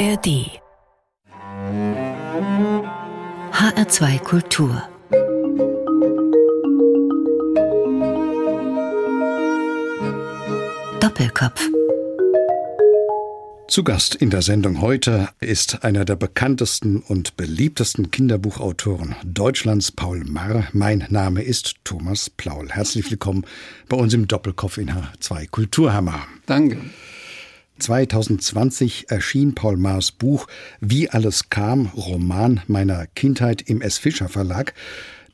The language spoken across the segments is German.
ARD HR2 Kultur Doppelkopf zu Gast in der Sendung heute ist einer der bekanntesten und beliebtesten Kinderbuchautoren Deutschlands, Paul Marr. Mein Name ist Thomas Plaul. Herzlich willkommen bei uns im Doppelkopf in H2 Kulturhammer. Danke. 2020 erschien Paul Maas Buch Wie alles kam, Roman meiner Kindheit im S. Fischer Verlag.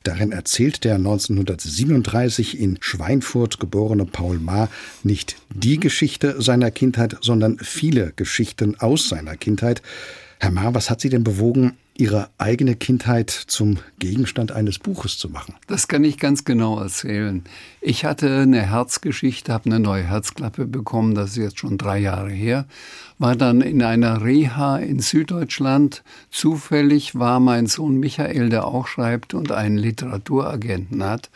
Darin erzählt der 1937 in Schweinfurt geborene Paul Maar nicht die Geschichte seiner Kindheit, sondern viele Geschichten aus seiner Kindheit. Herr Maar, was hat Sie denn bewogen, Ihre eigene Kindheit zum Gegenstand eines Buches zu machen? Das kann ich ganz genau erzählen. Ich hatte eine Herzgeschichte, habe eine neue Herzklappe bekommen, das ist jetzt schon drei Jahre her, war dann in einer Reha in Süddeutschland. Zufällig war mein Sohn Michael, der auch schreibt und einen Literaturagenten hat,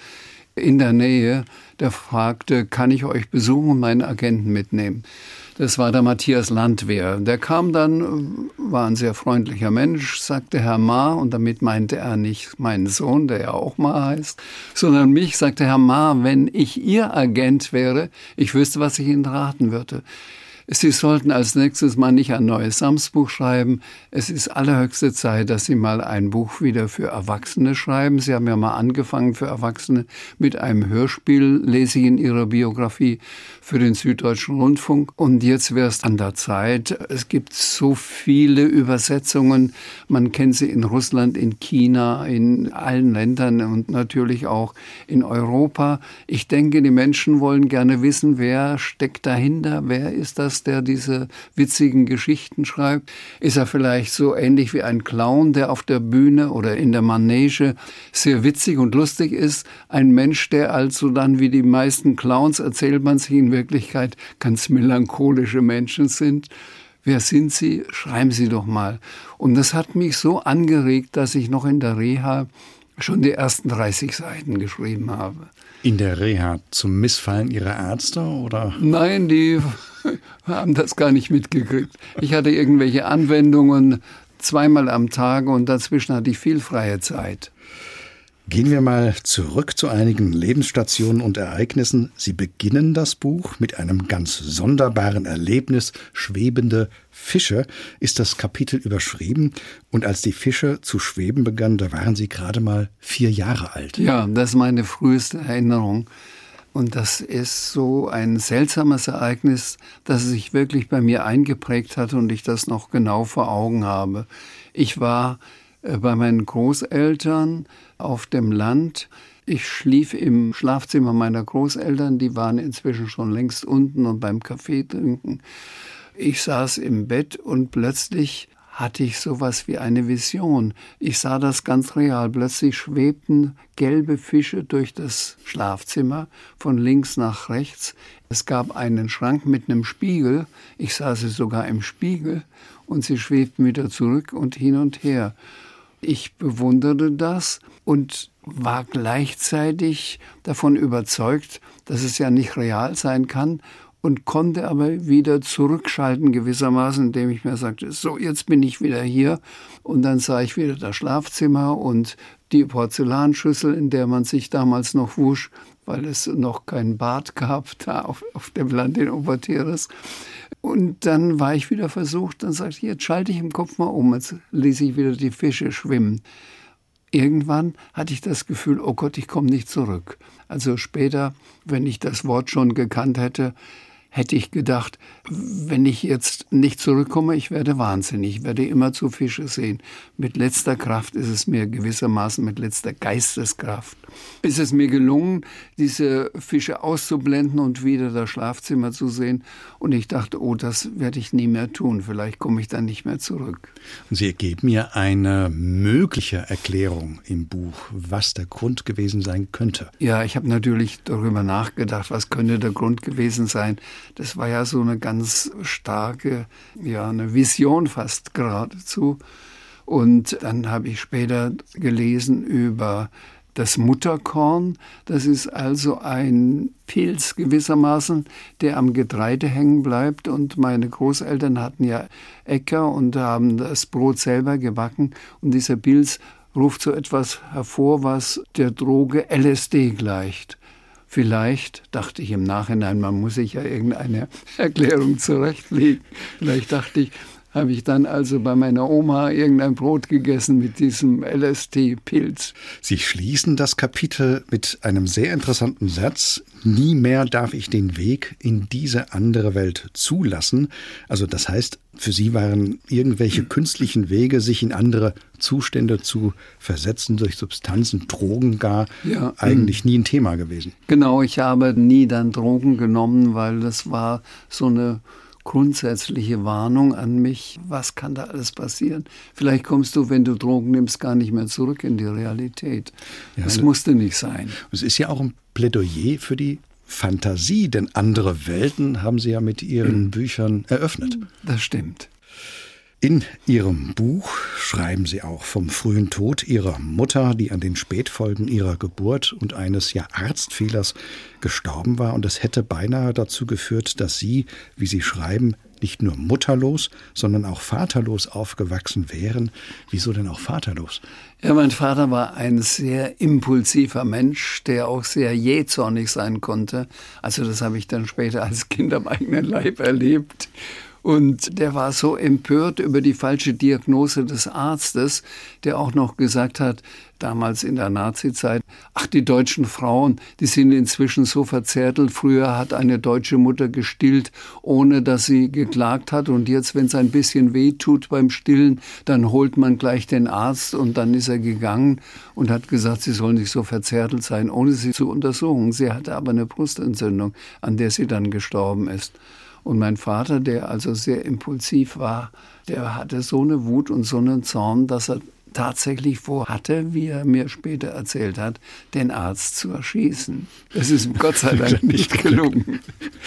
in der Nähe, der fragte, kann ich euch besuchen und meinen Agenten mitnehmen? Das war der Matthias Landwehr. Der kam dann, war ein sehr freundlicher Mensch, sagte Herr Ma, und damit meinte er nicht meinen Sohn, der ja auch Ma heißt, sondern mich, sagte Herr Ma, wenn ich Ihr Agent wäre, ich wüsste, was ich Ihnen raten würde. Sie sollten als nächstes mal nicht ein neues Samsbuch schreiben. Es ist allerhöchste Zeit, dass Sie mal ein Buch wieder für Erwachsene schreiben. Sie haben ja mal angefangen für Erwachsene mit einem Hörspiel, lese ich in Ihrer Biografie, für den Süddeutschen Rundfunk. Und jetzt wäre es an der Zeit. Es gibt so viele Übersetzungen. Man kennt sie in Russland, in China, in allen Ländern und natürlich auch in Europa. Ich denke, die Menschen wollen gerne wissen, wer steckt dahinter, wer ist das der diese witzigen Geschichten schreibt? Ist er vielleicht so ähnlich wie ein Clown, der auf der Bühne oder in der Manege sehr witzig und lustig ist? Ein Mensch, der also dann wie die meisten Clowns erzählt man sich in Wirklichkeit ganz melancholische Menschen sind? Wer sind Sie? Schreiben Sie doch mal. Und das hat mich so angeregt, dass ich noch in der Reha schon die ersten 30 Seiten geschrieben habe. In der Reha zum Missfallen Ihrer Ärzte oder? Nein, die haben das gar nicht mitgekriegt. Ich hatte irgendwelche Anwendungen zweimal am Tag und dazwischen hatte ich viel freie Zeit. Gehen wir mal zurück zu einigen Lebensstationen und Ereignissen. Sie beginnen das Buch mit einem ganz sonderbaren Erlebnis. Schwebende Fische ist das Kapitel überschrieben. Und als die Fische zu schweben begannen, da waren Sie gerade mal vier Jahre alt. Ja, das ist meine früheste Erinnerung. Und das ist so ein seltsames Ereignis, dass es sich wirklich bei mir eingeprägt hat und ich das noch genau vor Augen habe. Ich war äh, bei meinen Großeltern auf dem Land. Ich schlief im Schlafzimmer meiner Großeltern, die waren inzwischen schon längst unten und beim Kaffee trinken. Ich saß im Bett und plötzlich hatte ich sowas wie eine Vision. Ich sah das ganz real. Plötzlich schwebten gelbe Fische durch das Schlafzimmer von links nach rechts. Es gab einen Schrank mit einem Spiegel. Ich sah sie sogar im Spiegel und sie schwebten wieder zurück und hin und her. Ich bewunderte das und war gleichzeitig davon überzeugt, dass es ja nicht real sein kann und konnte aber wieder zurückschalten gewissermaßen, indem ich mir sagte, so, jetzt bin ich wieder hier. Und dann sah ich wieder das Schlafzimmer und die Porzellanschüssel, in der man sich damals noch wusch, weil es noch kein Bad gab, da auf, auf dem Land in Obertieres. Und dann war ich wieder versucht, dann sagte ich, jetzt schalte ich im Kopf mal um, jetzt ließ ich wieder die Fische schwimmen. Irgendwann hatte ich das Gefühl, oh Gott, ich komme nicht zurück. Also später, wenn ich das Wort schon gekannt hätte, hätte ich gedacht, wenn ich jetzt nicht zurückkomme, ich werde wahnsinnig, ich werde immer zu Fische sehen. Mit letzter Kraft ist es mir gewissermaßen, mit letzter Geisteskraft, ist es mir gelungen, diese Fische auszublenden und wieder das Schlafzimmer zu sehen. Und ich dachte, oh, das werde ich nie mehr tun, vielleicht komme ich dann nicht mehr zurück. Und Sie geben mir eine mögliche Erklärung im Buch, was der Grund gewesen sein könnte. Ja, ich habe natürlich darüber nachgedacht, was könnte der Grund gewesen sein. Das war ja so eine ganz starke, ja, eine Vision fast geradezu. Und dann habe ich später gelesen über Das Mutterkorn, das ist also ein Pilz gewissermaßen, der am Getreide hängen bleibt. Und meine Großeltern hatten ja Äcker und haben das Brot selber gebacken. Und dieser Pilz ruft so etwas hervor, was der Droge LSD gleicht. Vielleicht dachte ich im Nachhinein, man muss sich ja irgendeine Erklärung zurechtlegen. Vielleicht dachte ich, habe ich dann also bei meiner Oma irgendein Brot gegessen mit diesem LSD-Pilz. Sie schließen das Kapitel mit einem sehr interessanten Satz. Nie mehr darf ich den Weg in diese andere Welt zulassen. Also das heißt, für Sie waren irgendwelche künstlichen Wege, sich in andere Zustände zu versetzen durch Substanzen, Drogen gar, ja. eigentlich nie ein Thema gewesen. Genau, ich habe nie dann Drogen genommen, weil das war so eine grundsätzliche Warnung an mich, was kann da alles passieren? Vielleicht kommst du, wenn du Drogen nimmst, gar nicht mehr zurück in die Realität. Ja, das musste nicht sein. Es ist ja auch ein Plädoyer für die Fantasie, denn andere Welten haben Sie ja mit Ihren mhm. Büchern eröffnet. Das stimmt. In Ihrem Buch schreiben Sie auch vom frühen Tod Ihrer Mutter, die an den Spätfolgen ihrer Geburt und eines ja Arztfehlers gestorben war. Und es hätte beinahe dazu geführt, dass Sie, wie Sie schreiben, nicht nur mutterlos, sondern auch vaterlos aufgewachsen wären. Wieso denn auch vaterlos? Ja, mein Vater war ein sehr impulsiver Mensch, der auch sehr jähzornig sein konnte. Also das habe ich dann später als Kind am eigenen Leib erlebt. Und der war so empört über die falsche Diagnose des Arztes, der auch noch gesagt hat, damals in der Nazizeit, ach, die deutschen Frauen, die sind inzwischen so verzärtelt. Früher hat eine deutsche Mutter gestillt, ohne dass sie geklagt hat. Und jetzt, wenn es ein bisschen weh tut beim Stillen, dann holt man gleich den Arzt und dann ist er gegangen und hat gesagt, sie sollen nicht so verzärtelt sein, ohne sie zu untersuchen. Sie hatte aber eine Brustentzündung, an der sie dann gestorben ist. Und mein Vater, der also sehr impulsiv war, der hatte so eine Wut und so einen Zorn, dass er tatsächlich vorhatte, wie er mir später erzählt hat, den Arzt zu erschießen. Es ist Gott sei Dank nicht gelungen.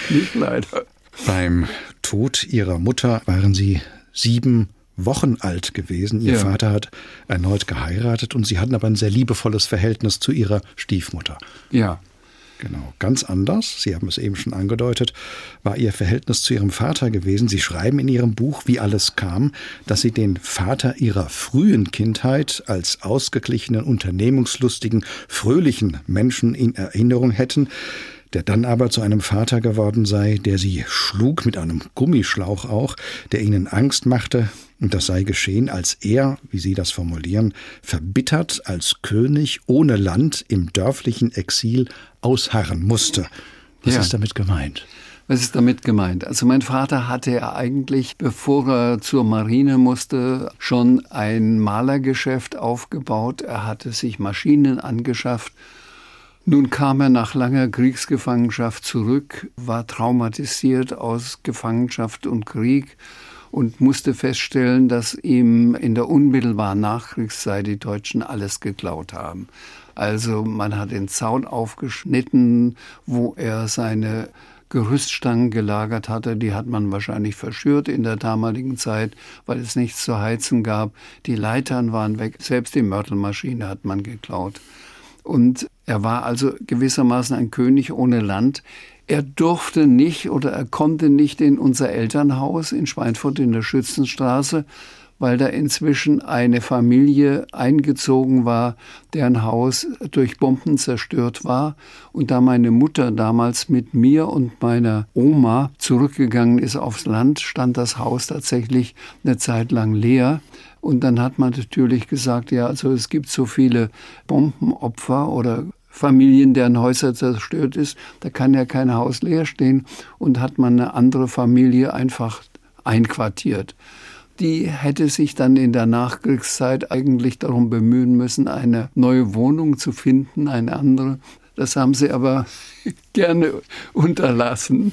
nicht leider. Beim Tod ihrer Mutter waren sie sieben Wochen alt gewesen. Ihr ja. Vater hat erneut geheiratet und sie hatten aber ein sehr liebevolles Verhältnis zu ihrer Stiefmutter. Ja. Genau, ganz anders, Sie haben es eben schon angedeutet, war Ihr Verhältnis zu Ihrem Vater gewesen. Sie schreiben in Ihrem Buch, wie alles kam, dass Sie den Vater Ihrer frühen Kindheit als ausgeglichenen, unternehmungslustigen, fröhlichen Menschen in Erinnerung hätten der dann aber zu einem Vater geworden sei, der sie schlug mit einem Gummischlauch auch, der ihnen Angst machte, und das sei geschehen, als er, wie Sie das formulieren, verbittert als König ohne Land im dörflichen Exil ausharren musste. Was ja. ist damit gemeint? Was ist damit gemeint? Also mein Vater hatte ja eigentlich, bevor er zur Marine musste, schon ein Malergeschäft aufgebaut. Er hatte sich Maschinen angeschafft. Nun kam er nach langer Kriegsgefangenschaft zurück, war traumatisiert aus Gefangenschaft und Krieg und musste feststellen, dass ihm in der unmittelbaren Nachkriegszeit die Deutschen alles geklaut haben. Also man hat den Zaun aufgeschnitten, wo er seine Gerüststangen gelagert hatte, die hat man wahrscheinlich verschürt in der damaligen Zeit, weil es nichts zu heizen gab. Die Leitern waren weg, selbst die Mörtelmaschine hat man geklaut. Und er war also gewissermaßen ein König ohne Land. Er durfte nicht oder er konnte nicht in unser Elternhaus in Schweinfurt in der Schützenstraße, weil da inzwischen eine Familie eingezogen war, deren Haus durch Bomben zerstört war. Und da meine Mutter damals mit mir und meiner Oma zurückgegangen ist aufs Land, stand das Haus tatsächlich eine Zeit lang leer. Und dann hat man natürlich gesagt, ja, also es gibt so viele Bombenopfer oder Familien, deren Häuser zerstört ist, da kann ja kein Haus leer stehen und hat man eine andere Familie einfach einquartiert. Die hätte sich dann in der Nachkriegszeit eigentlich darum bemühen müssen, eine neue Wohnung zu finden, eine andere. Das haben sie aber gerne unterlassen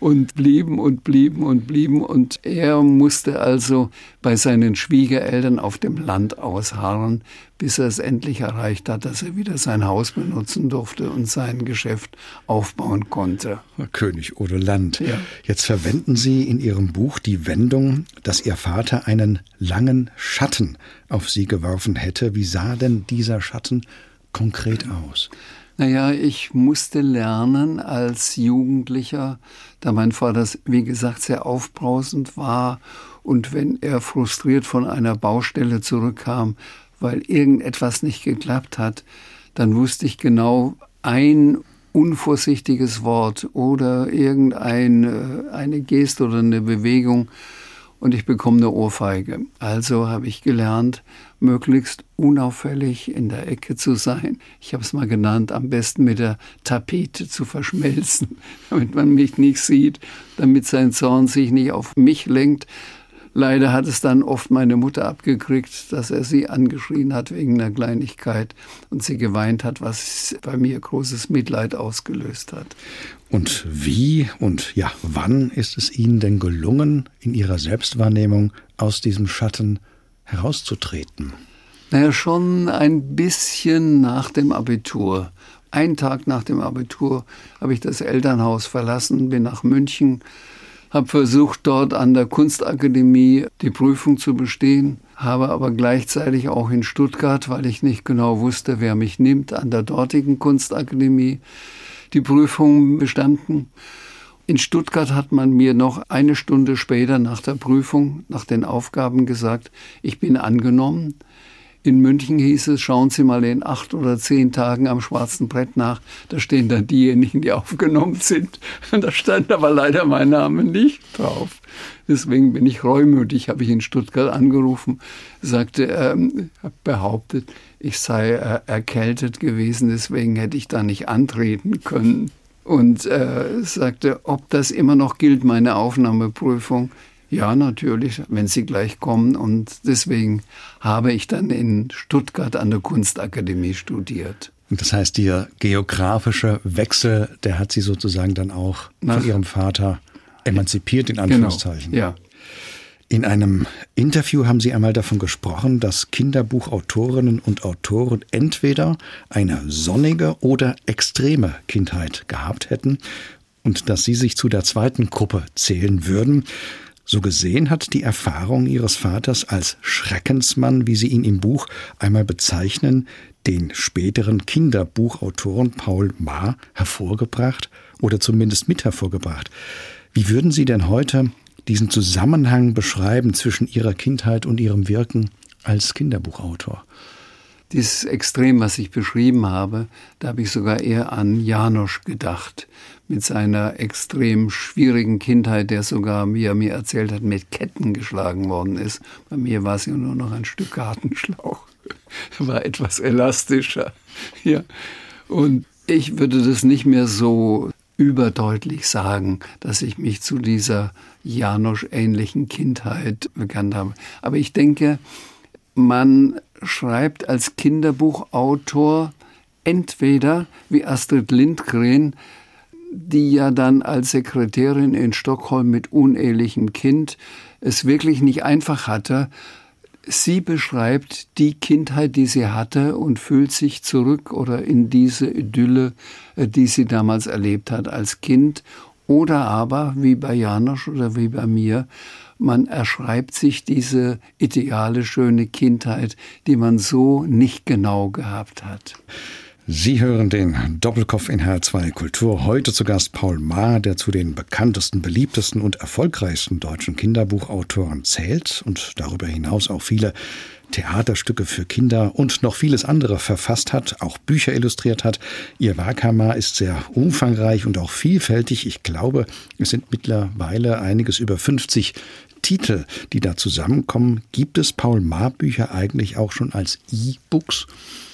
und blieben und blieben und blieben. Und er musste also bei seinen Schwiegereltern auf dem Land ausharren, bis er es endlich erreicht hat, dass er wieder sein Haus benutzen durfte und sein Geschäft aufbauen konnte. König oder Land. Ja. Jetzt verwenden Sie in Ihrem Buch die Wendung, dass Ihr Vater einen langen Schatten auf Sie geworfen hätte. Wie sah denn dieser Schatten konkret aus? Naja, ich musste lernen als Jugendlicher, da mein Vater, wie gesagt, sehr aufbrausend war und wenn er frustriert von einer Baustelle zurückkam, weil irgendetwas nicht geklappt hat, dann wusste ich genau, ein unvorsichtiges Wort oder irgendeine eine Geste oder eine Bewegung und ich bekomme eine Ohrfeige. Also habe ich gelernt, möglichst unauffällig in der Ecke zu sein. Ich habe es mal genannt, am besten mit der Tapete zu verschmelzen, damit man mich nicht sieht, damit sein Zorn sich nicht auf mich lenkt, Leider hat es dann oft meine Mutter abgekriegt, dass er sie angeschrien hat wegen einer Kleinigkeit und sie geweint hat, was bei mir großes Mitleid ausgelöst hat. Und wie und ja, wann ist es Ihnen denn gelungen, in Ihrer Selbstwahrnehmung aus diesem Schatten herauszutreten? Naja, schon ein bisschen nach dem Abitur. Einen Tag nach dem Abitur habe ich das Elternhaus verlassen, bin nach München habe versucht, dort an der Kunstakademie die Prüfung zu bestehen, habe aber gleichzeitig auch in Stuttgart, weil ich nicht genau wusste, wer mich nimmt, an der dortigen Kunstakademie die Prüfung bestanden. In Stuttgart hat man mir noch eine Stunde später nach der Prüfung, nach den Aufgaben gesagt, ich bin angenommen. In München hieß es, schauen Sie mal in acht oder zehn Tagen am schwarzen Brett nach. Da stehen dann diejenigen, die aufgenommen sind. Da stand aber leider mein Name nicht drauf. Deswegen bin ich reumütig, habe ich in Stuttgart angerufen, sagte, ähm, behauptet, ich sei äh, erkältet gewesen, deswegen hätte ich da nicht antreten können. Und äh, sagte, ob das immer noch gilt, meine Aufnahmeprüfung. Ja, natürlich, wenn Sie gleich kommen. Und deswegen habe ich dann in Stuttgart an der Kunstakademie studiert. Und das heißt, Ihr geografische Wechsel, der hat Sie sozusagen dann auch Nach, von Ihrem Vater emanzipiert, in genau, Anführungszeichen. Genau, ja. In einem Interview haben Sie einmal davon gesprochen, dass Kinderbuchautorinnen und Autoren entweder eine sonnige oder extreme Kindheit gehabt hätten und dass Sie sich zu der zweiten Gruppe zählen würden. So gesehen hat die Erfahrung ihres Vaters als Schreckensmann, wie sie ihn im Buch einmal bezeichnen, den späteren Kinderbuchautoren Paul Maar hervorgebracht oder zumindest mit hervorgebracht. Wie würden Sie denn heute diesen Zusammenhang beschreiben zwischen Ihrer Kindheit und Ihrem Wirken als Kinderbuchautor? Dieses Extrem, was ich beschrieben habe, da habe ich sogar eher an Janosch gedacht, mit seiner extrem schwierigen Kindheit, der sogar, wie er mir erzählt hat, mit Ketten geschlagen worden ist. Bei mir war es ja nur noch ein Stück Gartenschlauch. war etwas elastischer. Ja. Und ich würde das nicht mehr so überdeutlich sagen, dass ich mich zu dieser Janosch-ähnlichen Kindheit bekannt habe. Aber ich denke, man schreibt als Kinderbuchautor entweder wie Astrid Lindgren die ja dann als Sekretärin in Stockholm mit unehelichem Kind es wirklich nicht einfach hatte. Sie beschreibt die Kindheit, die sie hatte und fühlt sich zurück oder in diese Idylle, äh, die sie damals erlebt hat als Kind. Oder aber, wie bei Janosch oder wie bei mir, man erschreibt sich diese ideale, schöne Kindheit, die man so nicht genau gehabt hat. Sie hören den Doppelkopf in H2 Kultur. Heute zu Gast Paul Maar, der zu den bekanntesten, beliebtesten und erfolgreichsten deutschen Kinderbuchautoren zählt und darüber hinaus auch viele Theaterstücke für Kinder und noch vieles andere verfasst hat, auch Bücher illustriert hat. Ihr Werkhammer ist sehr umfangreich und auch vielfältig. Ich glaube, es sind mittlerweile einiges über 50 Titel, die da zusammenkommen. Gibt es Paul Maar Bücher eigentlich auch schon als E-Books?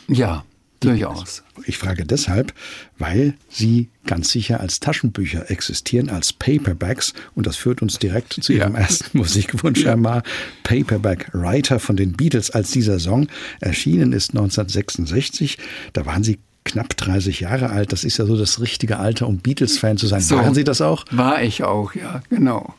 Ja, Durchaus. Ich frage deshalb, weil sie ganz sicher als Taschenbücher existieren, als Paperbacks. Und das führt uns direkt zu Ihrem ja. ersten Musikwunsch, Herr Ma. Paperback Writer von den Beatles, als dieser Song erschienen ist 1966. Da waren Sie knapp 30 Jahre alt. Das ist ja so das richtige Alter, um Beatles-Fan zu sein. So, waren Sie das auch? War ich auch, ja, genau.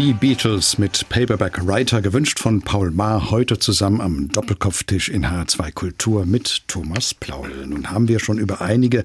Die Beatles mit Paperback Writer, gewünscht von Paul Maar, heute zusammen am Doppelkopftisch in H2 Kultur mit Thomas Plaul. Nun haben wir schon über einige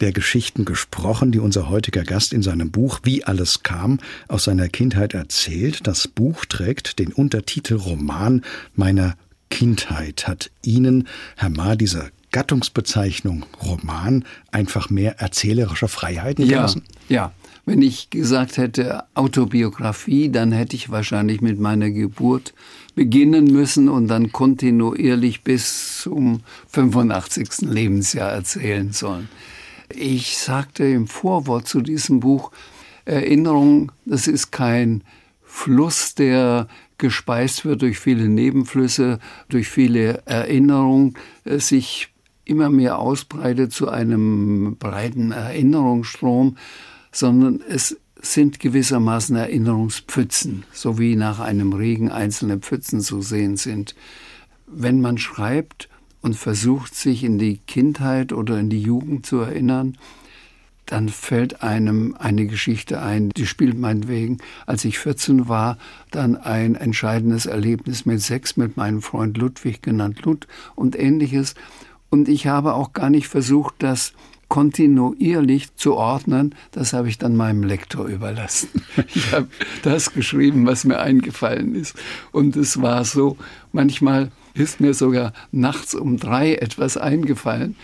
der Geschichten gesprochen, die unser heutiger Gast in seinem Buch Wie alles kam aus seiner Kindheit erzählt. Das Buch trägt den Untertitel Roman meiner Kindheit. Hat Ihnen, Herr Maar, diese Gattungsbezeichnung Roman einfach mehr erzählerische Freiheiten gelassen? Ja, ja. Wenn ich gesagt hätte Autobiografie, dann hätte ich wahrscheinlich mit meiner Geburt beginnen müssen und dann kontinuierlich bis zum 85. Lebensjahr erzählen sollen. Ich sagte im Vorwort zu diesem Buch, Erinnerung, das ist kein Fluss, der gespeist wird durch viele Nebenflüsse, durch viele Erinnerungen, äh, sich immer mehr ausbreitet zu einem breiten Erinnerungsstrom, sondern es sind gewissermaßen Erinnerungspfützen, so wie nach einem Regen einzelne Pfützen zu sehen sind. Wenn man schreibt und versucht, sich in die Kindheit oder in die Jugend zu erinnern, dann fällt einem eine Geschichte ein, die spielt meinetwegen, als ich 14 war, dann ein entscheidendes Erlebnis mit Sex mit meinem Freund Ludwig, genannt Lud und ähnliches. Und ich habe auch gar nicht versucht, das kontinuierlich zu ordnen, das habe ich dann meinem Lektor überlassen. Ich habe das geschrieben, was mir eingefallen ist. Und es war so, manchmal ist mir sogar nachts um drei etwas eingefallen.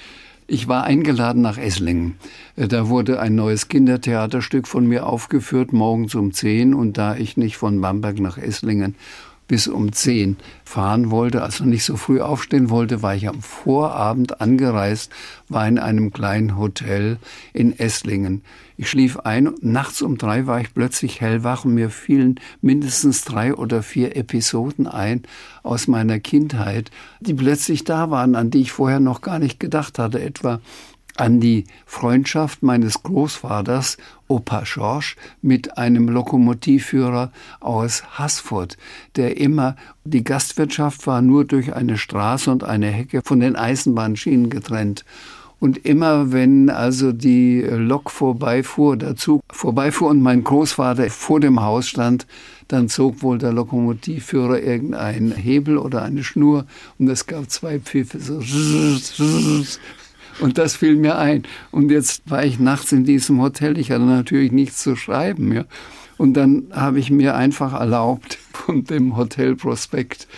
Ich war eingeladen nach Esslingen. Da wurde ein neues Kindertheaterstück von mir aufgeführt, morgens um zehn. Und da ich nicht von Bamberg nach Esslingen bis um zehn fahren wollte, also nicht so früh aufstehen wollte, war ich am Vorabend angereist, war in einem kleinen Hotel in Esslingen. Ich schlief ein, nachts um drei war ich plötzlich hellwach und mir fielen mindestens drei oder vier Episoden ein aus meiner Kindheit, die plötzlich da waren, an die ich vorher noch gar nicht gedacht hatte, etwa an die Freundschaft meines Großvaters, Opa Schorsch, mit einem Lokomotivführer aus Haßfurt, der immer, die Gastwirtschaft war nur durch eine Straße und eine Hecke von den Eisenbahnschienen getrennt. Und immer wenn also die Lok vorbeifuhr, der Zug vorbeifuhr und mein Großvater vor dem Haus stand, dann zog wohl der Lokomotivführer irgendeinen Hebel oder eine Schnur und es gab zwei Pfiffe, so und das fiel mir ein. Und jetzt war ich nachts in diesem Hotel. Ich hatte natürlich nichts zu schreiben. Ja. Und dann habe ich mir einfach erlaubt, von dem Hotelprospekt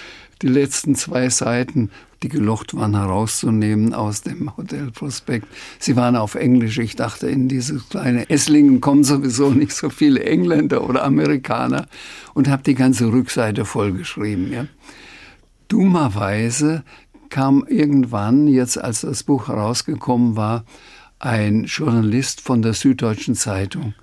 die letzten zwei Seiten, die gelocht waren, herauszunehmen aus dem Hotelprospekt. Sie waren auf Englisch. Ich dachte, in dieses kleine Esslingen kommen sowieso nicht so viele Engländer oder Amerikaner und habe die ganze Rückseite vollgeschrieben. Ja. Dummerweise kam irgendwann, jetzt als das Buch herausgekommen war, ein Journalist von der Süddeutschen Zeitung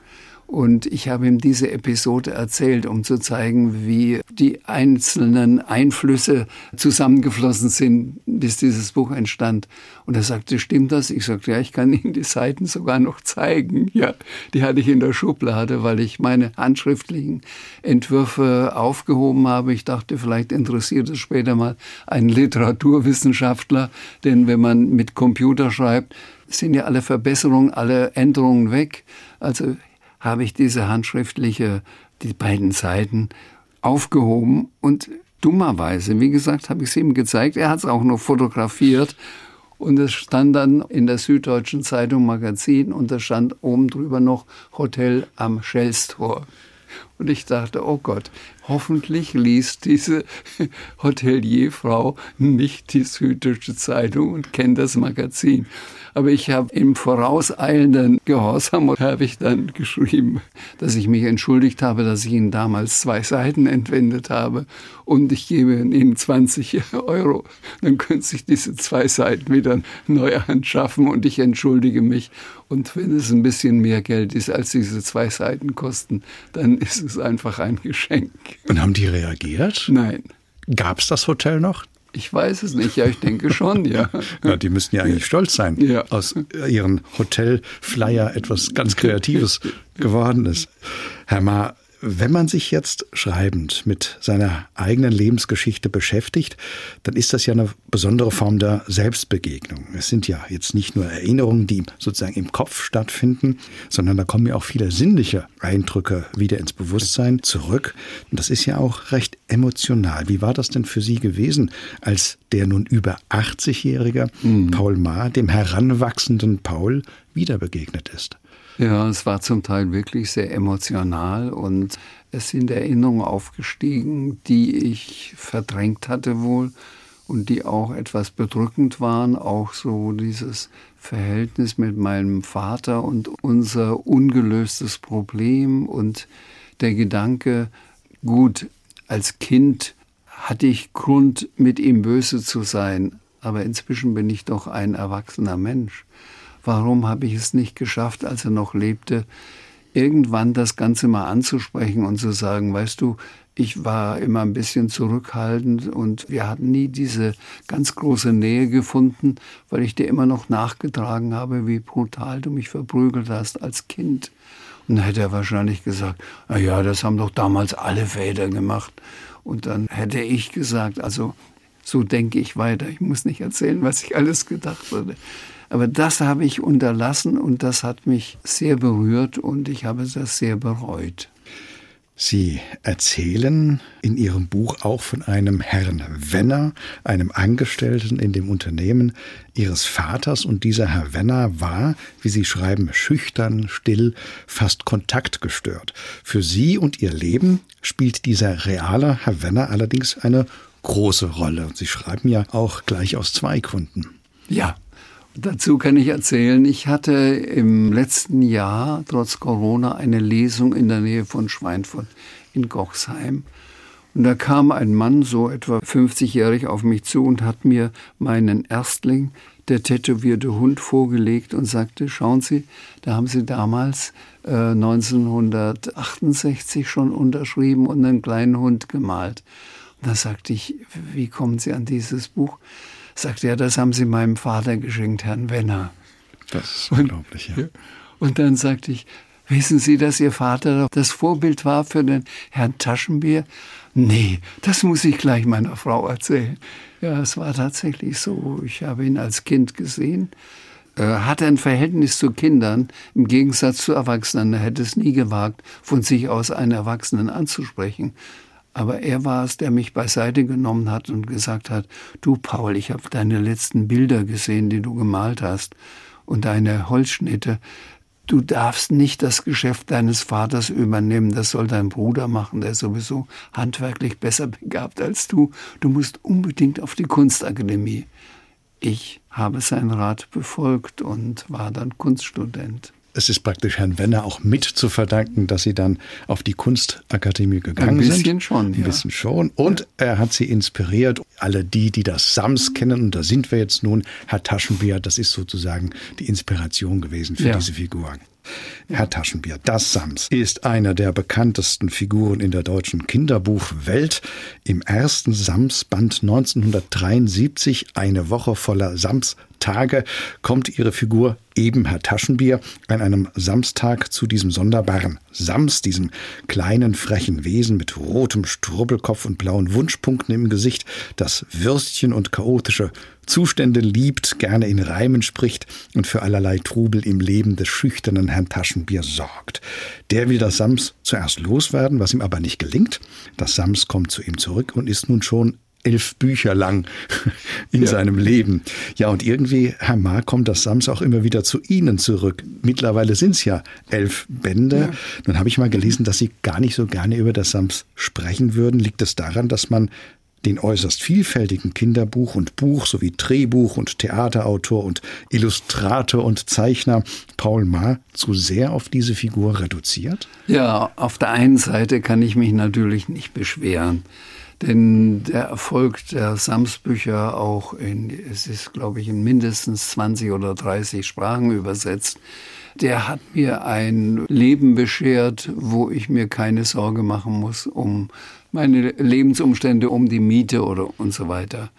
und ich habe ihm diese Episode erzählt, um zu zeigen, wie die einzelnen Einflüsse zusammengeflossen sind, bis dieses Buch entstand. Und er sagte, stimmt das? Ich sagte, ja, ich kann Ihnen die Seiten sogar noch zeigen. Ja, die hatte ich in der Schublade, weil ich meine handschriftlichen Entwürfe aufgehoben habe. Ich dachte, vielleicht interessiert es später mal einen Literaturwissenschaftler, denn wenn man mit Computer schreibt, sind ja alle Verbesserungen, alle Änderungen weg. Also habe ich diese handschriftliche, die beiden Seiten aufgehoben und dummerweise, wie gesagt, habe ich es ihm gezeigt. Er hat es auch noch fotografiert und es stand dann in der Süddeutschen Zeitung Magazin und da stand oben drüber noch Hotel am Schellstor. Und ich dachte, oh Gott, hoffentlich liest diese Hotelierfrau nicht die Süddeutsche Zeitung und kennt das Magazin. Aber ich habe im vorauseilenden Gehorsam habe ich dann geschrieben, dass ich mich entschuldigt habe, dass ich Ihnen damals zwei Seiten entwendet habe und ich gebe Ihnen 20 Euro. Dann können Sie sich diese zwei Seiten wieder neu anschaffen und ich entschuldige mich. Und wenn es ein bisschen mehr Geld ist, als diese zwei Seiten kosten, dann ist es einfach ein Geschenk. Und haben die reagiert? Nein. Gab es das Hotel noch? Ich weiß es nicht, ja, ich denke schon, ja. ja die müssten ja eigentlich stolz sein, ja. aus ihren Hotelflyer etwas ganz Kreatives geworden ist. Herr Ma, Wenn man sich jetzt schreibend mit seiner eigenen Lebensgeschichte beschäftigt, dann ist das ja eine besondere Form der Selbstbegegnung. Es sind ja jetzt nicht nur Erinnerungen, die sozusagen im Kopf stattfinden, sondern da kommen ja auch viele sinnliche Eindrücke wieder ins Bewusstsein zurück. Und das ist ja auch recht emotional. Wie war das denn für Sie gewesen, als der nun über 80-jährige mhm. Paul Maar dem heranwachsenden Paul wieder begegnet ist? Ja, es war zum Teil wirklich sehr emotional und es sind Erinnerungen aufgestiegen, die ich verdrängt hatte wohl und die auch etwas bedrückend waren. Auch so dieses Verhältnis mit meinem Vater und unser ungelöstes Problem und der Gedanke, gut, als Kind hatte ich Grund, mit ihm böse zu sein, aber inzwischen bin ich doch ein erwachsener Mensch warum habe ich es nicht geschafft, als er noch lebte, irgendwann das Ganze mal anzusprechen und zu sagen, weißt du, ich war immer ein bisschen zurückhaltend und wir hatten nie diese ganz große Nähe gefunden, weil ich dir immer noch nachgetragen habe, wie brutal du mich verprügelt hast als Kind. Und dann hätte er wahrscheinlich gesagt, na ja, das haben doch damals alle Väter gemacht. Und dann hätte ich gesagt, also so denke ich weiter. Ich muss nicht erzählen, was ich alles gedacht hatte. Aber das habe ich unterlassen und das hat mich sehr berührt und ich habe das sehr bereut. Sie erzählen in Ihrem Buch auch von einem Herrn Wenner, einem Angestellten in dem Unternehmen Ihres Vaters. Und dieser Herr Wenner war, wie Sie schreiben, schüchtern, still, fast kontaktgestört. Für Sie und Ihr Leben spielt dieser reale Herr Wenner allerdings eine große Rolle. Und Sie schreiben ja auch gleich aus zwei Gründen. Ja, Dazu kann ich erzählen, ich hatte im letzten Jahr trotz Corona eine Lesung in der Nähe von Schweinfurt in Gochsheim. Und da kam ein Mann, so etwa 50-jährig, auf mich zu und hat mir meinen Erstling, der tätowierte Hund, vorgelegt und sagte, schauen Sie, da haben Sie damals äh, 1968 schon unterschrieben und einen kleinen Hund gemalt. Und da sagte ich, wie kommen Sie an dieses Buch? Sagt er, das haben Sie meinem Vater geschenkt, Herrn Wenner. Das ist unglaublich, ja. Und dann sagte ich, wissen Sie, dass Ihr Vater das Vorbild war für den Herrn Taschenbier? Nee, das muss ich gleich meiner Frau erzählen. Ja, es war tatsächlich so. Ich habe ihn als Kind gesehen. Er hatte ein Verhältnis zu Kindern im Gegensatz zu Erwachsenen. Er hätte es nie gewagt, von sich aus einen Erwachsenen anzusprechen. Aber er war es, der mich beiseite genommen hat und gesagt hat, du Paul, ich habe deine letzten Bilder gesehen, die du gemalt hast und deine Holzschnitte. Du darfst nicht das Geschäft deines Vaters übernehmen, das soll dein Bruder machen, der ist sowieso handwerklich besser begabt als du. Du musst unbedingt auf die Kunstakademie. Ich habe seinen Rat befolgt und war dann Kunststudent es ist praktisch Herrn Wenner auch mit zu verdanken, dass Sie dann auf die Kunstakademie gegangen sind. Ein bisschen sind. schon, ja. Ein bisschen schon. Und er hat Sie inspiriert. Alle die, die das Sams kennen, und da sind wir jetzt nun, Herr Taschenbier, das ist sozusagen die Inspiration gewesen für ja. diese Figur. Herr Taschenbier, das Sams ist einer der bekanntesten Figuren in der deutschen Kinderbuchwelt. Im ersten Sams-Band 1973, eine Woche voller Sams-Tage, kommt ihre Figur eben Herr Taschenbier an einem Samstag zu diesem sonderbaren Sams, diesem kleinen frechen Wesen mit rotem Strubbelkopf und blauen Wunschpunkten im Gesicht, das Würstchen und chaotische Zustände liebt, gerne in Reimen spricht und für allerlei Trubel im Leben des schüchternen Herrn Taschenbier sorgt. Der will das Sams zuerst loswerden, was ihm aber nicht gelingt. Das Sams kommt zu ihm zurück und ist nun schon elf Bücher lang in ja. seinem Leben. Ja, und irgendwie, Herr Maar, kommt das Sams auch immer wieder zu Ihnen zurück. Mittlerweile sind es ja elf Bände. Ja. Nun habe ich mal gelesen, dass Sie gar nicht so gerne über das Sams sprechen würden. Liegt es daran, dass man den äußerst vielfältigen Kinderbuch- und Buch- sowie Drehbuch- und Theaterautor und Illustrator und Zeichner Paul Maar zu sehr auf diese Figur reduziert? Ja, auf der einen Seite kann ich mich natürlich nicht beschweren. Denn der Erfolg der Sams-Bücher auch in, es ist, glaube ich, in mindestens 20 oder 30 Sprachen übersetzt, der hat mir ein Leben beschert, wo ich mir keine Sorge machen muss um meine Lebensumstände, um die Miete oder und so weiter.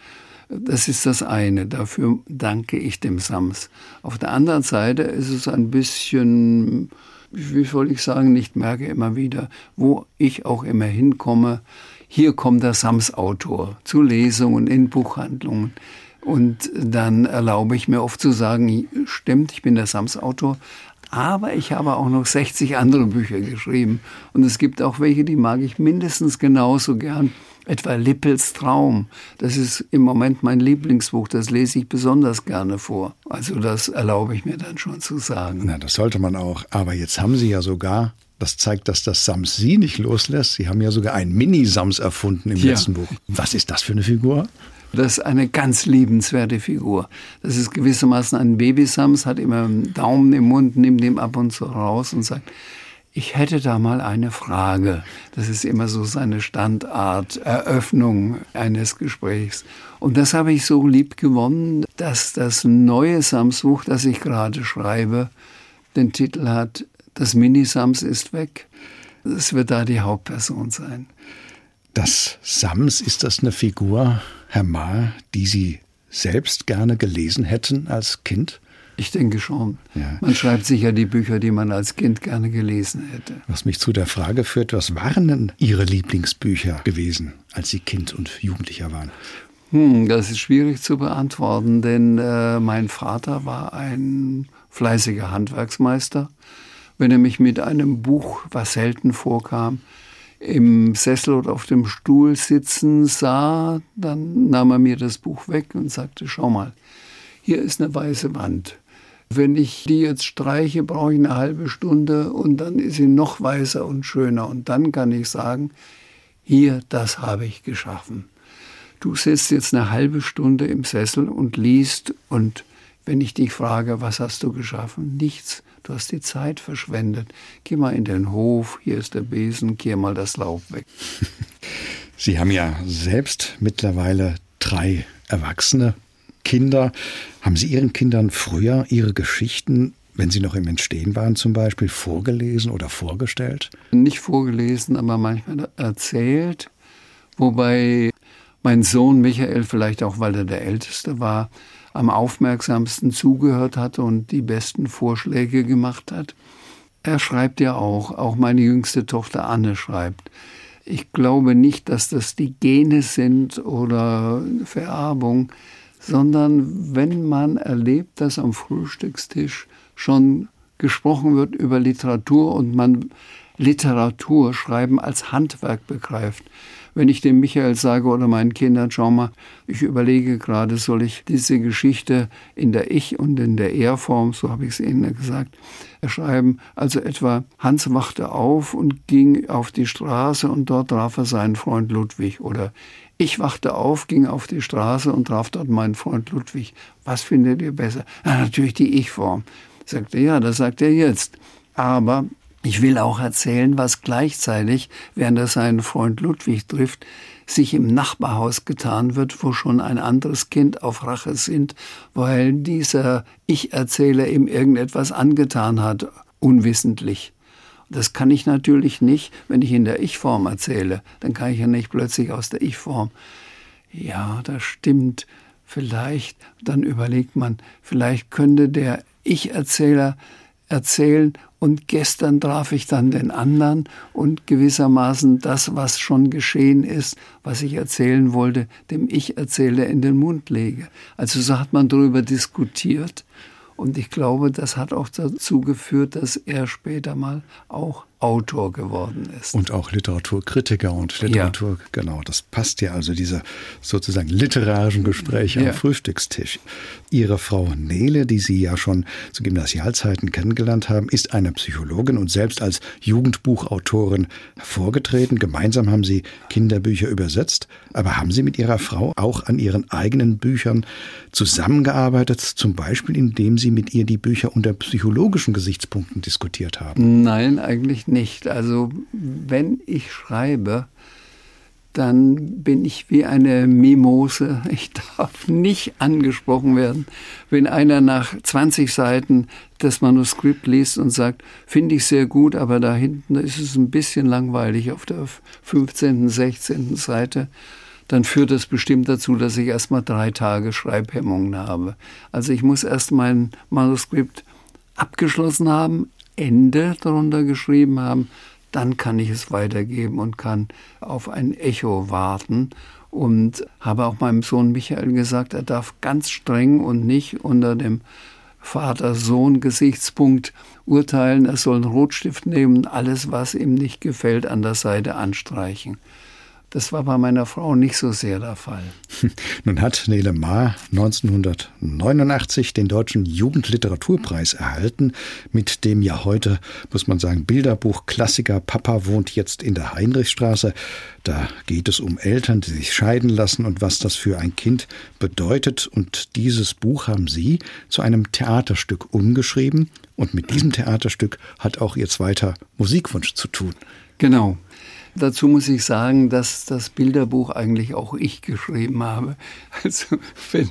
Das ist das eine. Dafür danke ich dem Sams. Auf der anderen Seite ist es ein bisschen, wie soll ich sagen, nicht merke immer wieder, wo ich auch immer hinkomme. Hier kommt der Sams-Autor zu Lesungen in Buchhandlungen. Und dann erlaube ich mir oft zu sagen, stimmt, ich bin der Sams-Autor, aber ich habe auch noch 60 andere Bücher geschrieben. Und es gibt auch welche, die mag ich mindestens genauso gern. Etwa Lippels Traum. Das ist im Moment mein Lieblingsbuch. Das lese ich besonders gerne vor. Also das erlaube ich mir dann schon zu sagen. Na, das sollte man auch. Aber jetzt haben Sie ja sogar das zeigt, dass das Sams Sie nicht loslässt. Sie haben ja sogar einen Mini-Sams erfunden im ja. letzten Buch. Was ist das für eine Figur? Das ist eine ganz liebenswerte Figur. Das ist gewissermaßen ein Babysams, hat immer einen Daumen im Mund, nimmt ihn ab und zu raus und sagt, ich hätte da mal eine Frage. Das ist immer so seine Standart, Eröffnung eines Gesprächs. Und das habe ich so lieb gewonnen, dass das neue Sams-Buch, das ich gerade schreibe, den Titel hat, das Mini-Sams ist weg. Es wird da die Hauptperson sein. Das Sams, ist das eine Figur, Herr Mahr, die Sie selbst gerne gelesen hätten als Kind? Ich denke schon. Ja. Man schreibt sicher die Bücher, die man als Kind gerne gelesen hätte. Was mich zu der Frage führt, was waren denn Ihre Lieblingsbücher gewesen, als Sie Kind und Jugendlicher waren? Hm, das ist schwierig zu beantworten, denn äh, mein Vater war ein fleißiger Handwerksmeister. Wenn er mich mit einem Buch, was selten vorkam, im Sessel oder auf dem Stuhl sitzen sah, dann nahm er mir das Buch weg und sagte, schau mal, hier ist eine weiße Wand. Wenn ich die jetzt streiche, brauche ich eine halbe Stunde und dann ist sie noch weißer und schöner. Und dann kann ich sagen, hier, das habe ich geschaffen. Du sitzt jetzt eine halbe Stunde im Sessel und liest und wenn ich dich frage, was hast du geschaffen? Nichts. Du hast die Zeit verschwendet. Geh mal in den Hof, hier ist der Besen, kehr mal das Laub weg. Sie haben ja selbst mittlerweile drei erwachsene Kinder. Haben Sie Ihren Kindern früher Ihre Geschichten wenn Sie noch im Entstehen waren zum Beispiel, vorgelesen oder vorgestellt? Nicht vorgelesen, aber manchmal erzählt. Wobei mein Sohn Michael, vielleicht auch weil er der Älteste war, am aufmerksamsten zugehört hat und die besten Vorschläge gemacht hat. Er schreibt ja auch, auch meine jüngste Tochter Anne schreibt. Ich glaube nicht, dass das die Gene sind oder Vererbung, sondern wenn man erlebt, dass am Frühstückstisch schon gesprochen wird über Literatur und man Literatur schreiben als Handwerk begreift, wenn ich dem Michael sage oder meinen Kindern, schau mal, ich überlege gerade, soll ich diese Geschichte in der Ich- und in der Er-Form, so habe ich es Ihnen gesagt, schreiben. Also etwa, Hans wachte auf und ging auf die Straße und dort traf er seinen Freund Ludwig. Oder ich wachte auf, ging auf die Straße und traf dort meinen Freund Ludwig. Was findet ihr besser? Ja, natürlich die Ich-Form. Sagte, ja, das sagt er jetzt. Aber ich will auch erzählen, was gleichzeitig, während er seinen Freund Ludwig trifft, sich im Nachbarhaus getan wird, wo schon ein anderes Kind auf Rache sind, weil dieser Ich-Erzähler ihm irgendetwas angetan hat, unwissentlich. Das kann ich natürlich nicht, wenn ich in der Ich-Form erzähle. Dann kann ich ja nicht plötzlich aus der Ich-Form. Ja, das stimmt. Vielleicht, dann überlegt man, vielleicht könnte der Ich-Erzähler erzählen und gestern traf ich dann den anderen und gewissermaßen das, was schon geschehen ist, was ich erzählen wollte, dem Ich erzähle in den Mund lege. Also so hat man darüber diskutiert und ich glaube, das hat auch dazu geführt, dass er später mal auch Autor geworden ist. Und auch Literaturkritiker und Literatur, ja. genau, das passt ja also diese sozusagen literarischen Gespräche ja. am Frühstückstisch. Ihre Frau Nele, die Sie ja schon zu Gymnasialzeiten kennengelernt haben, ist eine Psychologin und selbst als Jugendbuchautorin hervorgetreten. Gemeinsam haben Sie Kinderbücher übersetzt. Aber haben Sie mit Ihrer Frau auch an Ihren eigenen Büchern zusammengearbeitet, zum Beispiel indem Sie mit ihr die Bücher unter psychologischen Gesichtspunkten diskutiert haben? Nein, eigentlich nicht. Also wenn ich schreibe, dann bin ich wie eine Mimose. Ich darf nicht angesprochen werden. Wenn einer nach 20 Seiten das Manuskript liest und sagt, finde ich sehr gut, aber da hinten ist es ein bisschen langweilig auf der 15., 16. Seite, dann führt das bestimmt dazu, dass ich erstmal drei Tage Schreibhemmungen habe. Also ich muss erst mein Manuskript abgeschlossen haben, Ende darunter geschrieben haben, dann kann ich es weitergeben und kann auf ein Echo warten. Und habe auch meinem Sohn Michael gesagt, er darf ganz streng und nicht unter dem Vater-Sohn-Gesichtspunkt urteilen. Er soll einen Rotstift nehmen, alles, was ihm nicht gefällt, an der Seite anstreichen. Das war bei meiner Frau nicht so sehr der Fall. Nun hat Nele Maar 1989 den Deutschen Jugendliteraturpreis erhalten, mit dem ja heute, muss man sagen, Bilderbuch Klassiker Papa wohnt jetzt in der Heinrichstraße. Da geht es um Eltern, die sich scheiden lassen und was das für ein Kind bedeutet. Und dieses Buch haben Sie zu einem Theaterstück umgeschrieben. Und mit diesem Theaterstück hat auch Ihr zweiter Musikwunsch zu tun. Genau. Dazu muss ich sagen, dass das Bilderbuch eigentlich auch ich geschrieben habe. Also wenn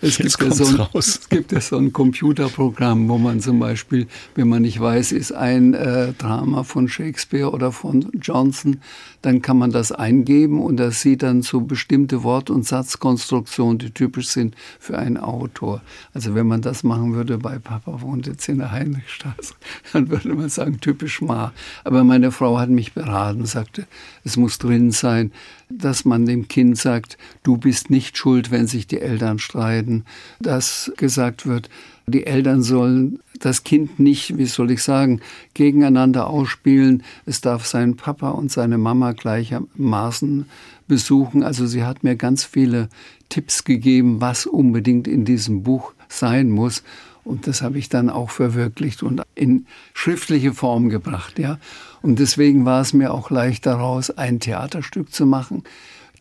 es gibt, ja so ein, es gibt ja so ein Computerprogramm, wo man zum Beispiel, wenn man nicht weiß, ist ein äh, Drama von Shakespeare oder von Johnson, dann kann man das eingeben und das sieht dann so bestimmte Wort- und Satzkonstruktionen, die typisch sind für einen Autor. Also wenn man das machen würde bei Papa wohnt jetzt in der Heinrichstraße, dann würde man sagen, typisch Ma. Aber meine Frau hat mich beraten, sagte, es muss drin sein, dass man dem Kind sagt, du bist nicht schuld, wenn sich die Eltern streiten, dass gesagt wird, die Eltern sollen das Kind nicht, wie soll ich sagen, gegeneinander ausspielen. Es darf seinen Papa und seine Mama gleichermaßen besuchen. Also sie hat mir ganz viele Tipps gegeben, was unbedingt in diesem Buch sein muss. Und das habe ich dann auch verwirklicht und in schriftliche Form gebracht, ja. Und deswegen war es mir auch leicht daraus, ein Theaterstück zu machen.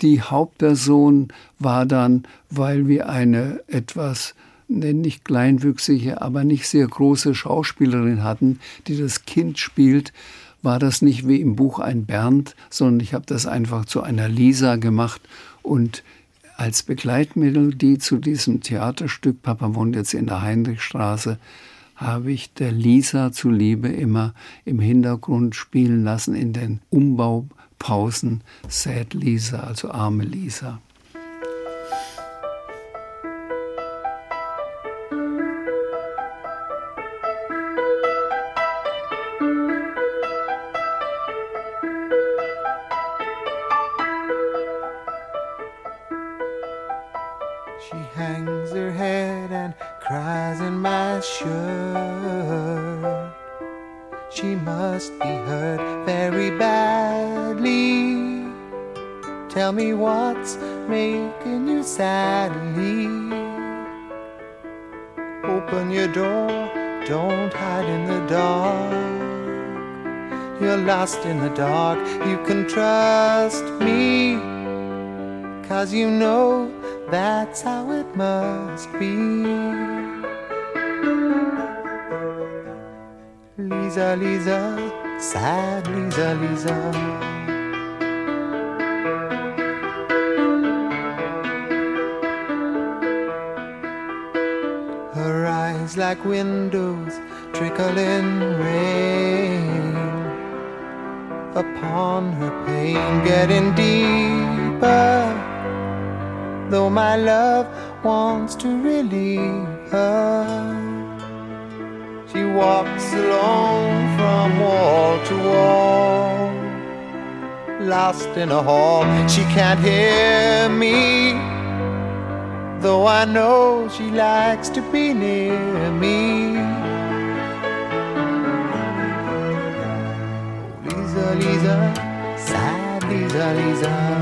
Die Hauptperson war dann, weil wir eine etwas nicht kleinwüchsige, aber nicht sehr große Schauspielerin hatten, die das Kind spielt, war das nicht wie im Buch ein Bernd, sondern ich habe das einfach zu einer Lisa gemacht und als Begleitmelodie zu diesem Theaterstück, Papa wohnt jetzt in der Heinrichstraße, habe ich der Lisa zuliebe immer im Hintergrund spielen lassen in den Umbaupausen Sad Lisa, also arme Lisa. shirt. She must be hurt very badly. Tell me what's making you sadly. Open your door, don't hide in the dark. You're lost in the dark, you can trust me. Cause you know that's how it must be. Lisa, Lisa, sad Lisa, Lisa. Her eyes like windows trickling rain upon her pain getting deeper. Though my love wants to relieve her, walks alone from wall to wall, lost in a hall. She can't hear me, though I know she likes to be near me. Oh, Lisa, Lisa, sad Lisa, Lisa.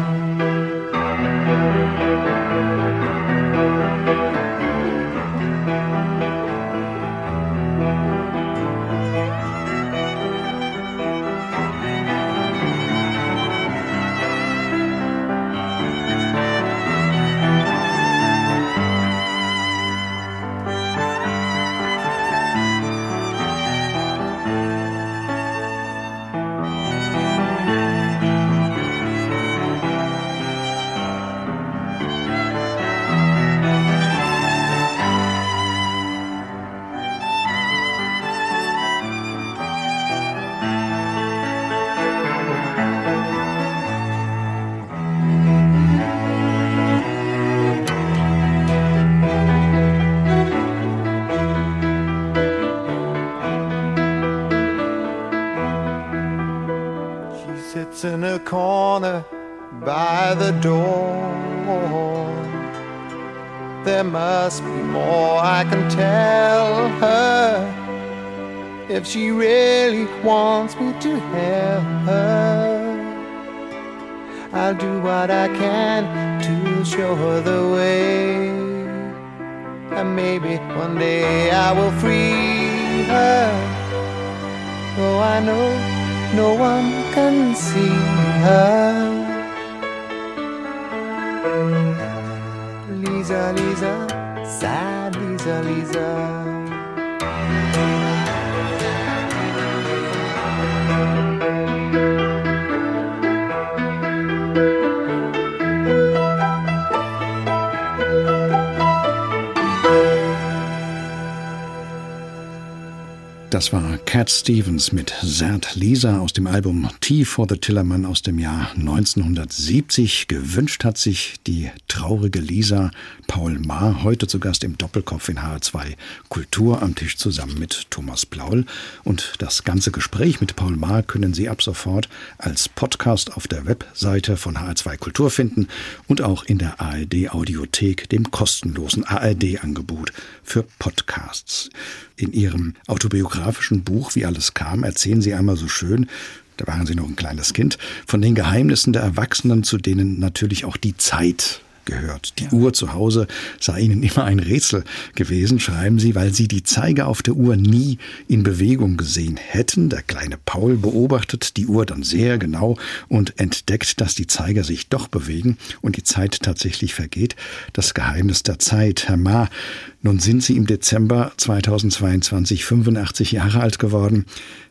Das war Cat Stevens mit Zert Lisa aus dem Album Tea for the Tillerman aus dem Jahr 1970. Gewünscht hat sich die traurige Lisa Paul Maar, heute zu Gast im Doppelkopf in HR2 Kultur am Tisch zusammen mit Thomas Blaul. Und das ganze Gespräch mit Paul Maar können Sie ab sofort als Podcast auf der Webseite von HR2 Kultur finden und auch in der ARD Audiothek, dem kostenlosen ARD-Angebot für Podcasts. In Ihrem autobiografischen Buch Wie alles kam erzählen Sie einmal so schön, da waren Sie noch ein kleines Kind, von den Geheimnissen der Erwachsenen, zu denen natürlich auch die Zeit gehört. Die ja. Uhr zu Hause sei ihnen immer ein Rätsel gewesen, schreiben sie, weil sie die Zeiger auf der Uhr nie in Bewegung gesehen hätten. Der kleine Paul beobachtet die Uhr dann sehr genau und entdeckt, dass die Zeiger sich doch bewegen und die Zeit tatsächlich vergeht. Das Geheimnis der Zeit. Herr Ma, nun sind Sie im Dezember 2022 85 Jahre alt geworden.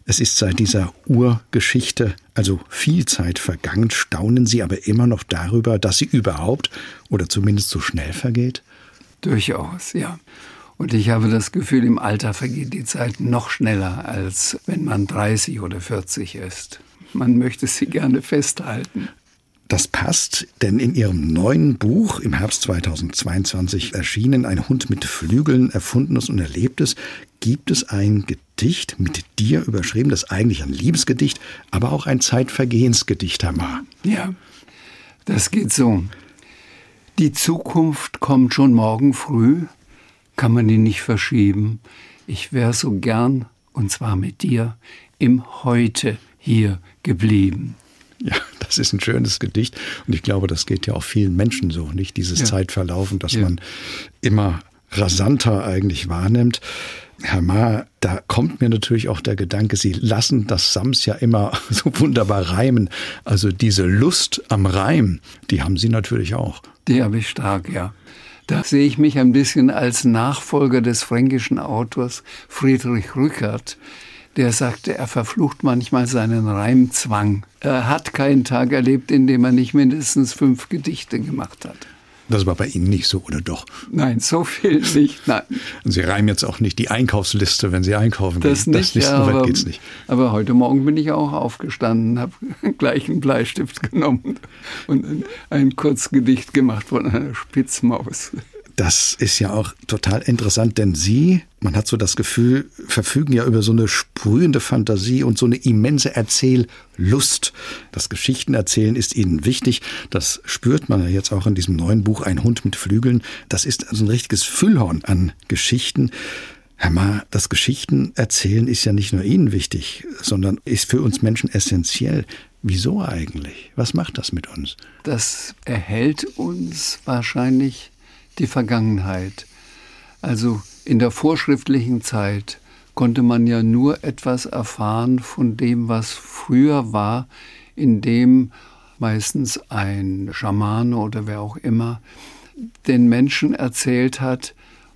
Es ist seit dieser Urgeschichte also viel Zeit vergangen. Staunen Sie aber immer noch darüber, dass sie überhaupt oder zumindest so schnell vergeht? Durchaus, ja. Und ich habe das Gefühl, im Alter vergeht die Zeit noch schneller, als wenn man 30 oder 40 ist. Man möchte sie gerne festhalten. Das passt, denn in ihrem neuen Buch, im Herbst 2022 erschienen, Ein Hund mit Flügeln, Erfundenes und Erlebtes, gibt es ein Gedicht mit dir überschrieben, das eigentlich ein Liebesgedicht, aber auch ein Zeitvergehensgedicht, Ma. Ja, das geht so. Die Zukunft kommt schon morgen früh, kann man die nicht verschieben. Ich wäre so gern, und zwar mit dir, im Heute hier geblieben. Ja, das ist ein schönes Gedicht. Und ich glaube, das geht ja auch vielen Menschen so, nicht? Dieses ja. Zeitverlaufen, dass ja. man immer rasanter eigentlich wahrnimmt. Herr Ma, da kommt mir natürlich auch der Gedanke, Sie lassen das Sams ja immer so wunderbar reimen. Also diese Lust am Reim, die haben Sie natürlich auch. Die habe ich stark, ja. Da sehe ich mich ein bisschen als Nachfolger des fränkischen Autors Friedrich Rückert, der sagte, er verflucht manchmal seinen Reimzwang. Er hat keinen Tag erlebt, in dem er nicht mindestens fünf Gedichte gemacht hat. Das war bei Ihnen nicht so, oder doch? Nein, so viel nicht. Nein. Und Sie reimen jetzt auch nicht die Einkaufsliste, wenn Sie einkaufen gehen. Das nicht, das ja, aber, geht's nicht. Aber heute Morgen bin ich auch aufgestanden, habe gleich einen Bleistift genommen und ein Kurzgedicht gemacht von einer Spitzmaus. Das ist ja auch total interessant, denn Sie, man hat so das Gefühl, verfügen ja über so eine sprühende Fantasie und so eine immense Erzähllust. Das Geschichtenerzählen ist Ihnen wichtig. Das spürt man ja jetzt auch in diesem neuen Buch Ein Hund mit Flügeln. Das ist also ein richtiges Füllhorn an Geschichten. Herr Ma, das Geschichtenerzählen ist ja nicht nur Ihnen wichtig, sondern ist für uns Menschen essentiell. Wieso eigentlich? Was macht das mit uns? Das erhält uns wahrscheinlich die Vergangenheit. Also in der vorschriftlichen Zeit konnte man ja nur etwas erfahren von dem, was früher war, in dem meistens ein Schamane oder wer auch immer den Menschen erzählt hat,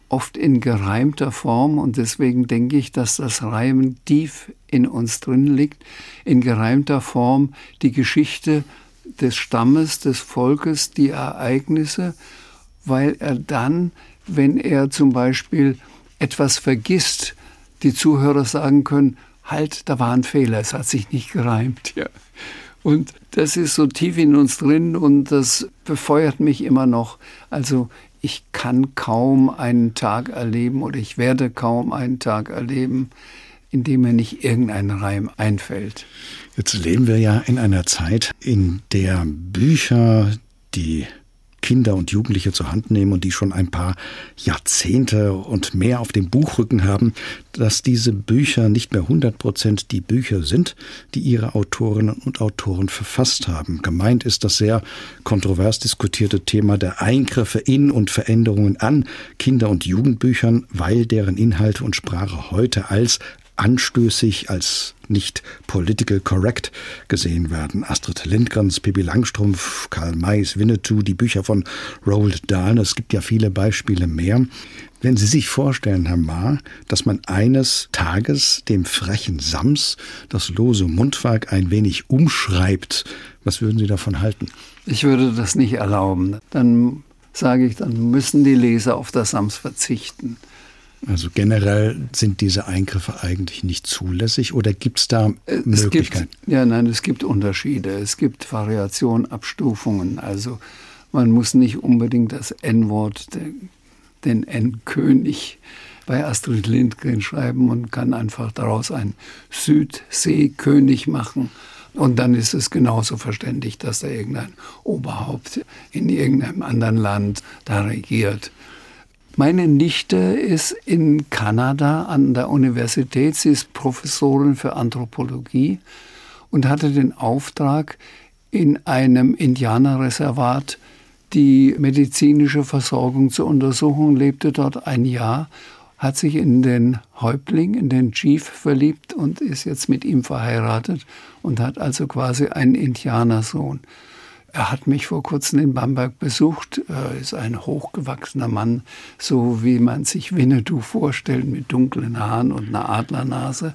oft in gereimter Form und deswegen denke ich, dass das Reimen tief in uns drin liegt, in gereimter Form die Geschichte des Stammes, des Volkes, die Ereignisse weil er dann, wenn er zum Beispiel etwas vergisst, die Zuhörer sagen können, halt, da war ein Fehler, es hat sich nicht gereimt. Ja. Und das ist so tief in uns drin und das befeuert mich immer noch. Also ich kann kaum einen Tag erleben oder ich werde kaum einen Tag erleben, in dem mir nicht irgendein Reim einfällt. Jetzt leben wir ja in einer Zeit, in der Bücher, die Kinder und Jugendliche zur Hand nehmen und die schon ein paar Jahrzehnte und mehr auf dem Buchrücken haben, dass diese Bücher nicht mehr 100 Prozent die Bücher sind, die ihre Autorinnen und Autoren verfasst haben. Gemeint ist das sehr kontrovers diskutierte Thema der Eingriffe in und Veränderungen an Kinder- und Jugendbüchern, weil deren Inhalte und Sprache heute als anstößig, als nicht political correct gesehen werden. Astrid Lindgrens, Pippi Langstrumpf, Karl Mays, Winnetou, die Bücher von Roald Dahl, es gibt ja viele Beispiele mehr. Wenn Sie sich vorstellen, Herr Maar, dass man eines Tages dem frechen Sams das lose Mundwerk ein wenig umschreibt, was würden Sie davon halten? Ich würde das nicht erlauben. Dann sage ich, dann müssen die Leser auf das Sams verzichten. Also generell sind diese Eingriffe eigentlich nicht zulässig oder gibt es da Möglichkeiten? Gibt, ja, nein, es gibt Unterschiede. Es gibt Variationen, Abstufungen. Also man muss nicht unbedingt das N-Wort, den N-König bei Astrid Lindgren schreiben und kann einfach daraus einen Südseekönig machen. Und dann ist es genauso verständlich, dass da irgendein Oberhaupt in irgendeinem anderen Land da regiert. Meine Nichte ist in Kanada an der Universität. Sie ist Professorin für Anthropologie und hatte den Auftrag, in einem Indianerreservat die medizinische Versorgung zu untersuchen, lebte dort ein Jahr, hat sich in den Häuptling, in den Chief verliebt und ist jetzt mit ihm verheiratet und hat also quasi einen Indianersohn. Er hat mich vor kurzem in Bamberg besucht. Er ist ein hochgewachsener Mann, so wie man sich Winnetou vorstellt, mit dunklen Haaren und einer Adlernase.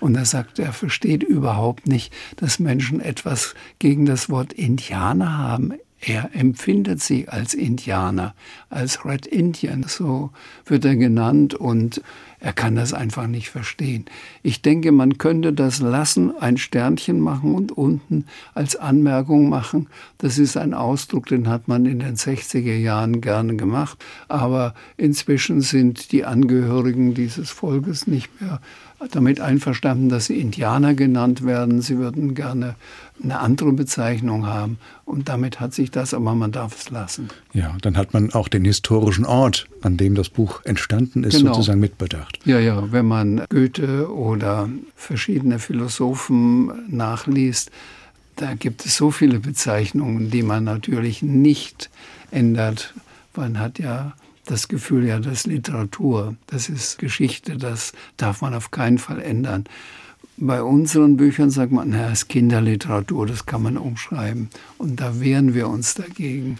Und er sagt, er versteht überhaupt nicht, dass Menschen etwas gegen das Wort Indianer haben. Er empfindet sie als Indianer, als Red Indian, so wird er genannt und er kann das einfach nicht verstehen. Ich denke, man könnte das lassen, ein Sternchen machen und unten als Anmerkung machen. Das ist ein Ausdruck, den hat man in den 60er Jahren gerne gemacht. Aber inzwischen sind die Angehörigen dieses Volkes nicht mehr damit einverstanden, dass sie Indianer genannt werden. Sie würden gerne eine andere Bezeichnung haben. Und damit hat sich das, aber man darf es lassen. Ja, dann hat man auch den historischen Ort, an dem das Buch entstanden ist, genau. sozusagen mitbedacht. Ja, ja, wenn man Goethe oder verschiedene Philosophen nachliest, da gibt es so viele Bezeichnungen, die man natürlich nicht ändert. Man hat ja das Gefühl, ja, das ist Literatur, das ist Geschichte, das darf man auf keinen Fall ändern. Bei unseren Büchern sagt man, naja, es ist Kinderliteratur, das kann man umschreiben. Und da wehren wir uns dagegen.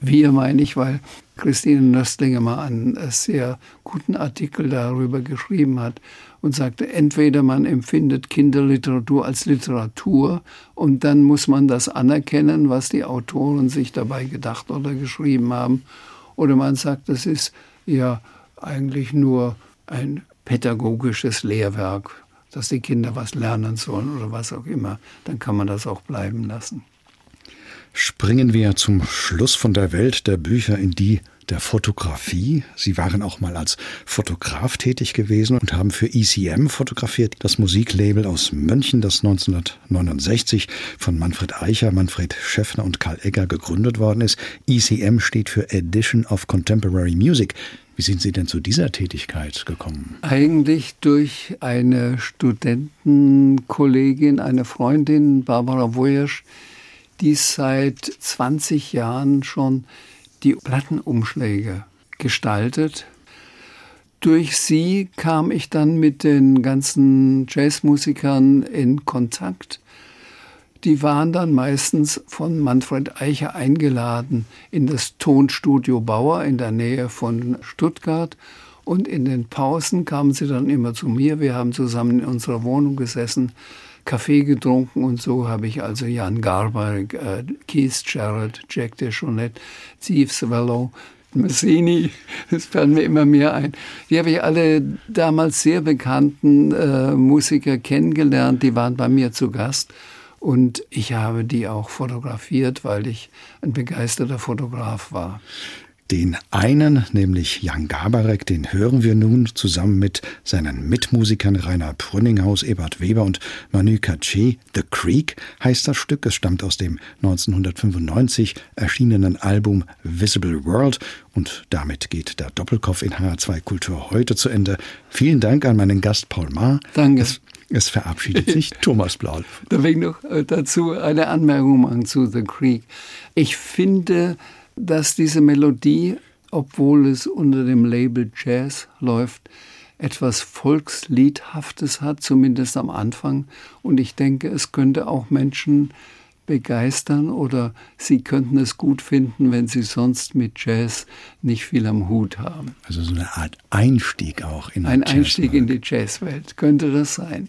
Wir meine ich, weil Christine Nöstlinger mal einen sehr guten Artikel darüber geschrieben hat und sagte, entweder man empfindet Kinderliteratur als Literatur und dann muss man das anerkennen, was die Autoren sich dabei gedacht oder geschrieben haben, oder man sagt, das ist ja eigentlich nur ein pädagogisches Lehrwerk, dass die Kinder was lernen sollen oder was auch immer, dann kann man das auch bleiben lassen. Springen wir zum Schluss von der Welt der Bücher in die der Fotografie. Sie waren auch mal als Fotograf tätig gewesen und haben für ECM fotografiert, das Musiklabel aus München, das 1969 von Manfred Eicher, Manfred Schäffner und Karl Egger gegründet worden ist. ECM steht für Edition of Contemporary Music. Wie sind Sie denn zu dieser Tätigkeit gekommen? Eigentlich durch eine Studentenkollegin, eine Freundin, Barbara Wojersch, die seit 20 Jahren schon die Plattenumschläge gestaltet. Durch sie kam ich dann mit den ganzen Jazzmusikern in Kontakt. Die waren dann meistens von Manfred Eicher eingeladen in das Tonstudio Bauer in der Nähe von Stuttgart. Und in den Pausen kamen sie dann immer zu mir. Wir haben zusammen in unserer Wohnung gesessen, Kaffee getrunken und so habe ich also Jan Garbarek, äh, Keith Jarrett, Jack DeChonette, Steve Swallow, Massini, es fallen mir immer mehr ein. Die habe ich alle damals sehr bekannten äh, Musiker kennengelernt, die waren bei mir zu Gast. Und ich habe die auch fotografiert, weil ich ein begeisterter Fotograf war. Den einen, nämlich Jan Gabarek, den hören wir nun zusammen mit seinen Mitmusikern Rainer Prünninghaus, Ebert Weber und Manu Katché. The Creek heißt das Stück. Es stammt aus dem 1995 erschienenen Album Visible World und damit geht der Doppelkopf in HR2 Kultur heute zu Ende. Vielen Dank an meinen Gast Paul Maar. Danke. Es, es verabschiedet sich Thomas Blau. Da will ich noch äh, dazu eine Anmerkung machen zu The Creek. Ich finde, dass diese Melodie, obwohl es unter dem Label Jazz läuft, etwas Volksliedhaftes hat, zumindest am Anfang. Und ich denke, es könnte auch Menschen begeistern oder sie könnten es gut finden, wenn sie sonst mit Jazz nicht viel am Hut haben. Also so eine Art Einstieg auch in die Ein Einstieg in die Jazzwelt könnte das sein.